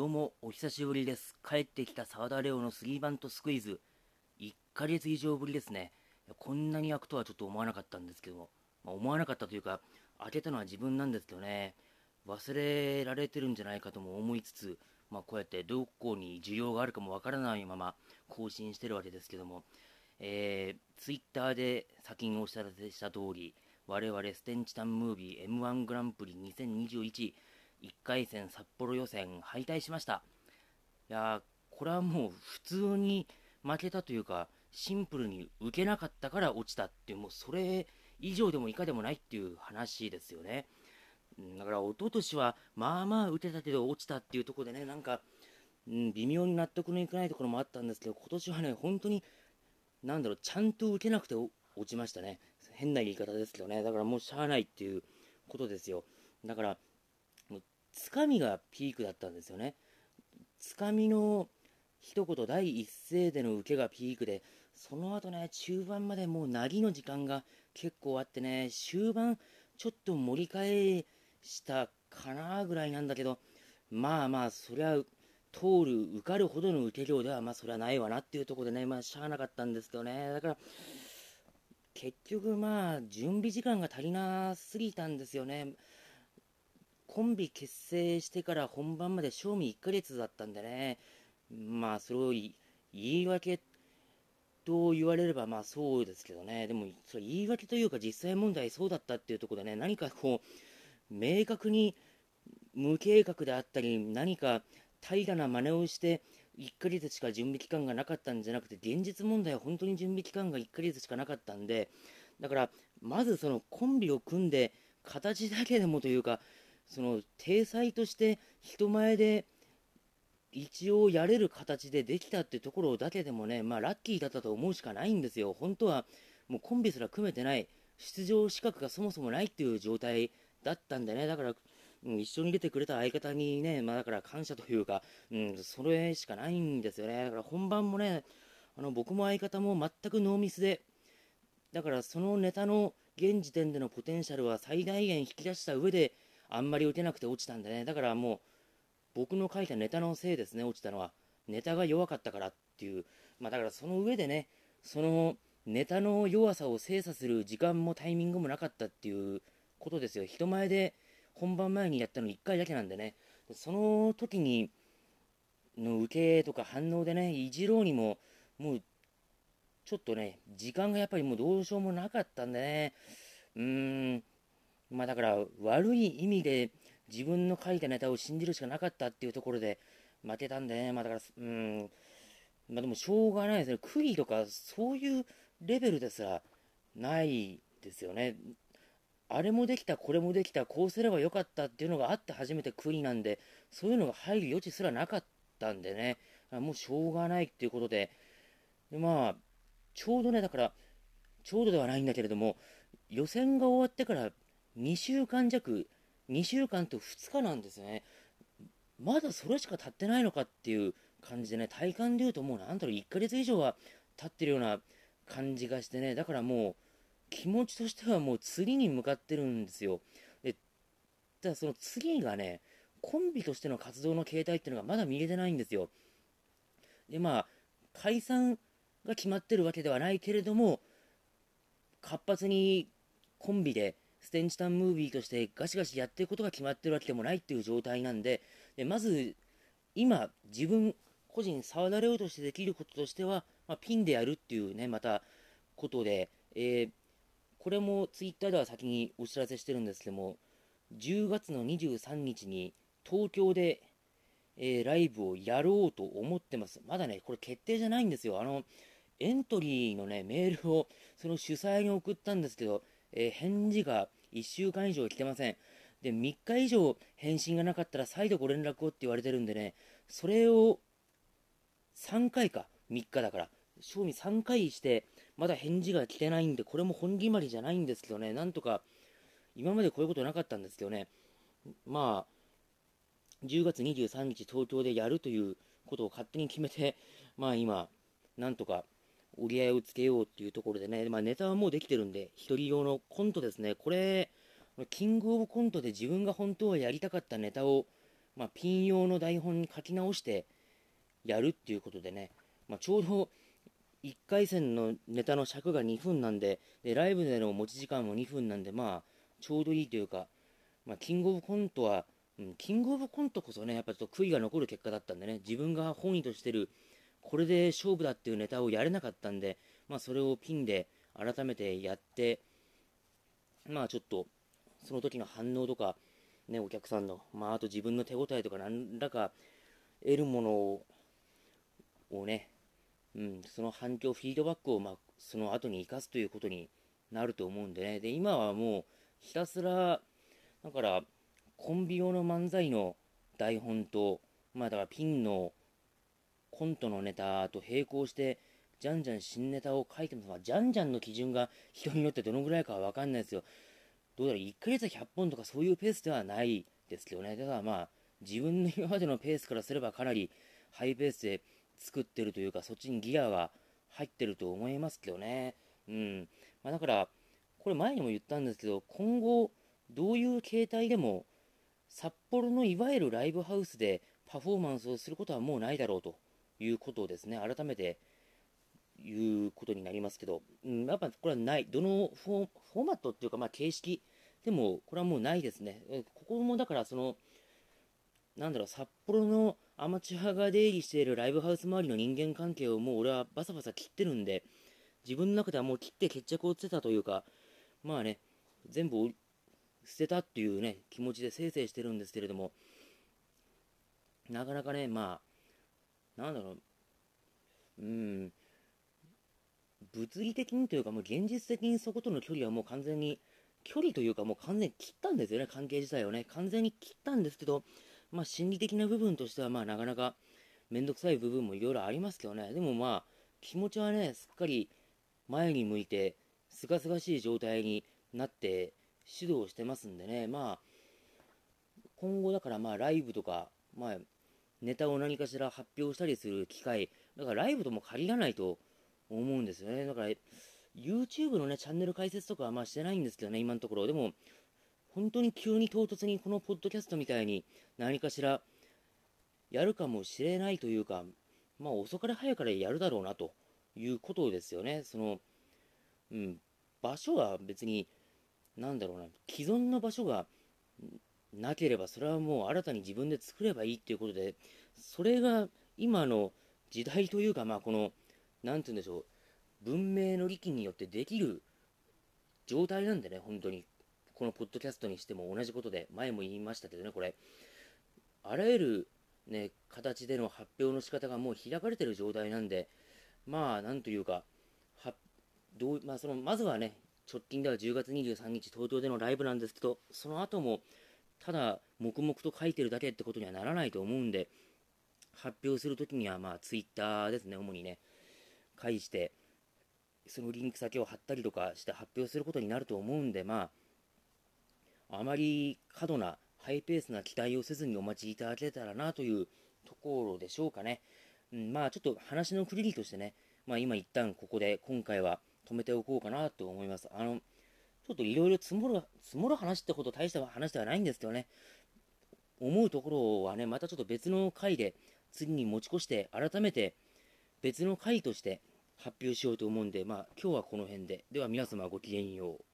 どうもお久しぶりです。帰ってきた沢田レオのスリーバントスクイズ。1ヶ月以上ぶりですね。こんなに開くとはちょっと思わなかったんですけども、まあ、思わなかったというか開けたのは自分なんですけどね。忘れられてるんじゃないかとも思いつつ、まあ、こうやってどこに需要があるかもわからないまま更新してるわけですけども、えー、ツイッターで先にお知らせした通り我々ステンチタンムービー M1 グランプリ2021 1回戦札幌予選敗退しました。いやこれはもう普通に負けたというか、シンプルに受けなかったから落ちたっていう、もうそれ以上でも以下でもないっていう話ですよね。だから一昨年はまあまあ受けたけど落ちたっていうところでね、なんか、うん、微妙に納得のいかないところもあったんですけど、今年はね、本当に、なんだろう、ちゃんと受けなくて落ちましたね。変な言い方ですけどね。だからもうしゃあないっていうことですよ。だから、つかみがピークだったんですよね。つかみの一言第一声での受けがピークで、その後ね、中盤までもうなぎの時間が結構あってね、終盤ちょっと盛り返したかなぐらいなんだけど、まあまあ、そりゃ、通る、受かるほどの受け量では、まあそりゃないわなっていうところでね、まあしゃあなかったんですけどね、だから、結局まあ、準備時間が足りなすぎたんですよね。コンビ結成してから本番まで賞味1ヶ月だったんでね、まあ、それを言い訳と言われれば、まあそうですけどね、でも、それ言い訳というか、実際問題そうだったっていうところでね、何かこう、明確に無計画であったり、何か平らな真似をして、1ヶ月しか準備期間がなかったんじゃなくて、現実問題は本当に準備期間が1ヶ月しかなかったんで、だから、まずそのコンビを組んで、形だけでもというか、その体裁として人前で一応やれる形でできたってところだけでもね、まあラッキーだったと思うしかないんですよ。本当はもうコンビすら組めてない、出場資格がそもそもないっていう状態だったんでね、だから、うん、一緒に出てくれた相方にね、まあだから感謝というか、うん、それしかないんですよね。だから本番もね、あの僕も相方も全くノーミスで、だからそのネタの現時点でのポテンシャルは最大限引き出した上で、あんまり打てなくて落ちたんでね、だからもう、僕の書いたネタのせいですね、落ちたのは。ネタが弱かったからっていう、まあだからその上でね、そのネタの弱さを精査する時間もタイミングもなかったっていうことですよ。人前で本番前にやったの1回だけなんでね、その時にの受けとか反応でね、いじろうにも、もう、ちょっとね、時間がやっぱりもうどうしようもなかったんでね、うーん、まあだから悪い意味で自分の書いたネタを信じるしかなかったっていうところで負けたんでね、まあだから、うん、まあでもしょうがないですね。悔いとかそういうレベルですらないですよね。あれもできた、これもできた、こうすればよかったっていうのがあって初めて悔いなんで、そういうのが入る余地すらなかったんでね、もうしょうがないっていうことで、でまあ、ちょうどね、だから、ちょうどではないんだけれども、予選が終わってから2週間弱、2週間と2日なんですね。まだそれしか経ってないのかっていう感じでね、体感で言うともうなんだろう、1ヶ月以上は経ってるような感じがしてね、だからもう気持ちとしてはもう次に向かってるんですよ。で、ただその次がね、コンビとしての活動の形態っていうのがまだ見えてないんですよ。で、まあ、解散が決まってるわけではないけれども、活発にコンビでステンチタンムービーとしてガシガシやっていくことが決まってるわけでもないっていう状態なんで、でまず、今、自分個人、沢田レオとしてできることとしては、まあ、ピンでやるっていうね、また、ことで、えー、これもツイッターでは先にお知らせしてるんですけども、10月の23日に東京で、えー、ライブをやろうと思ってます。まだね、これ決定じゃないんですよ。あの、エントリーのね、メールをその主催に送ったんですけど、えー、返事が1週間以上来てません。で、3日以上返信がなかったら再度ご連絡をって言われてるんでね、それを3回か、3日だから、賞味3回して、まだ返事が来てないんで、これも本決まりじゃないんですけどね、なんとか、今までこういうことなかったんですけどね、まあ、10月23日東京でやるということを勝手に決めて、まあ今、なんとか折り合いをつけようっていうところでね、まあ、ネタはもうできてるんで、1人用のコントですね、これ、キングオブコントで自分が本当はやりたかったネタをまあ、ピン用の台本に書き直してやるっていうことでね、まあ、ちょうど1回戦のネタの尺が2分なんでで、ライブでの持ち時間も2分なんで、まあ、ちょうどいいというか、まあ、キングオブコントは、うん、キングオブコントこそね、やっぱちょっと悔いが残る結果だったんでね、自分が本意としてる、これで勝負だっていうネタをやれなかったんで、まあ、それをピンで改めてやって、まあちょっと、その時の反応とか、ね、お客さんの、まあ、あと自分の手応えとか、何らか得るものををね、うん、その反響、フィードバックを、まあ、その後に生かすということになると思うんでね、で今はもうひたすら、だからコンビ用の漫才の台本と、まあだからピンのコントのネタと並行して、じゃんじゃん新ネタを書いてます。ま、じゃんじゃんの基準が人によってどのぐらいかはわかんないですよ。どうだろう、1ヶ月100本とかそういうペースではないですけどね。ただまあ、自分の今までのペースからすればかなりハイペースで作ってるというか、そっちにギアが入ってると思いますけどね。うん。まあ、だから、これ前にも言ったんですけど、今後、どういう形態でも、札幌のいわゆるライブハウスでパフォーマンスをすることはもうないだろうということをですね、改めて言うことになりますけど、うん、やっぱこれはない、どのフォーマットっていうか、まあ、形式でも、これはもうないですね。ここもだから、その、なんだろう、札幌のアマチュアが出入りしているライブハウス周りの人間関係をもう俺はバサバサ切ってるんで、自分の中ではもう切って決着をつけたというか、まあね、全部捨てたっていうね、気持ちでせいせいしてるんですけれども、なかなかね、まあ、なんだろう、うん、物理的にというか、もう現実的にそことの距離はもう完全に、距離というかもう完全に切ったんですよね、関係自体をね。完全に切ったんですけど、まあ、心理的な部分としては、まあ、なかなかめんどくさい部分もいろいろありますけどね、でもまあ、気持ちはね、すっかり前に向いて、すがすがしい状態になって指導してますんでね、まあ、今後だからまあ、ライブとか、まあ、ネタを何かしら発表したりする機会、だからライブとも限らないと思うんですよね。だから、YouTube のね、チャンネル解説とかはまあしてないんですけどね、今のところ。でも、本当に急に唐突にこのポッドキャストみたいに何かしらやるかもしれないというか、まあ遅かれ早かれやるだろうなということですよね。その、うん、場所は別に、なんだろうな、既存の場所がなければ、それはもう新たに自分で作ればいいっていうことで、それが今の時代というか、まあこの、なんて言うんでしょう、文明の利器によってできる状態なんでね、本当に。このポッドキャストにしても同じことで、前も言いましたけどね、これ、あらゆる、ね、形での発表の仕方がもう開かれてる状態なんで、まあ、なんというか、はどうまあ、そのまずはね、直近では10月23日、東京でのライブなんですけど、その後も、ただ、黙々と書いてるだけってことにはならないと思うんで、発表するときには、まあ、ツイッターですね、主にね、介して、そのリンク先を貼ったりとかして発表することになると思うんで、まあ、あまり過度なハイペースな期待をせずにお待ちいただけたらなというところでしょうかね。うん、まあちょっと話の区切りとしてね、まあ今一旦ここで今回は止めておこうかなと思います。あの、ちょっといろいろ積もる、積もる話ってほど大した話ではないんですけどね、思うところはね、またちょっと別の回で次に持ち越して改めて別の回として発表しようと思うんで、まあ今日はこの辺で。では皆様ごきげんよう。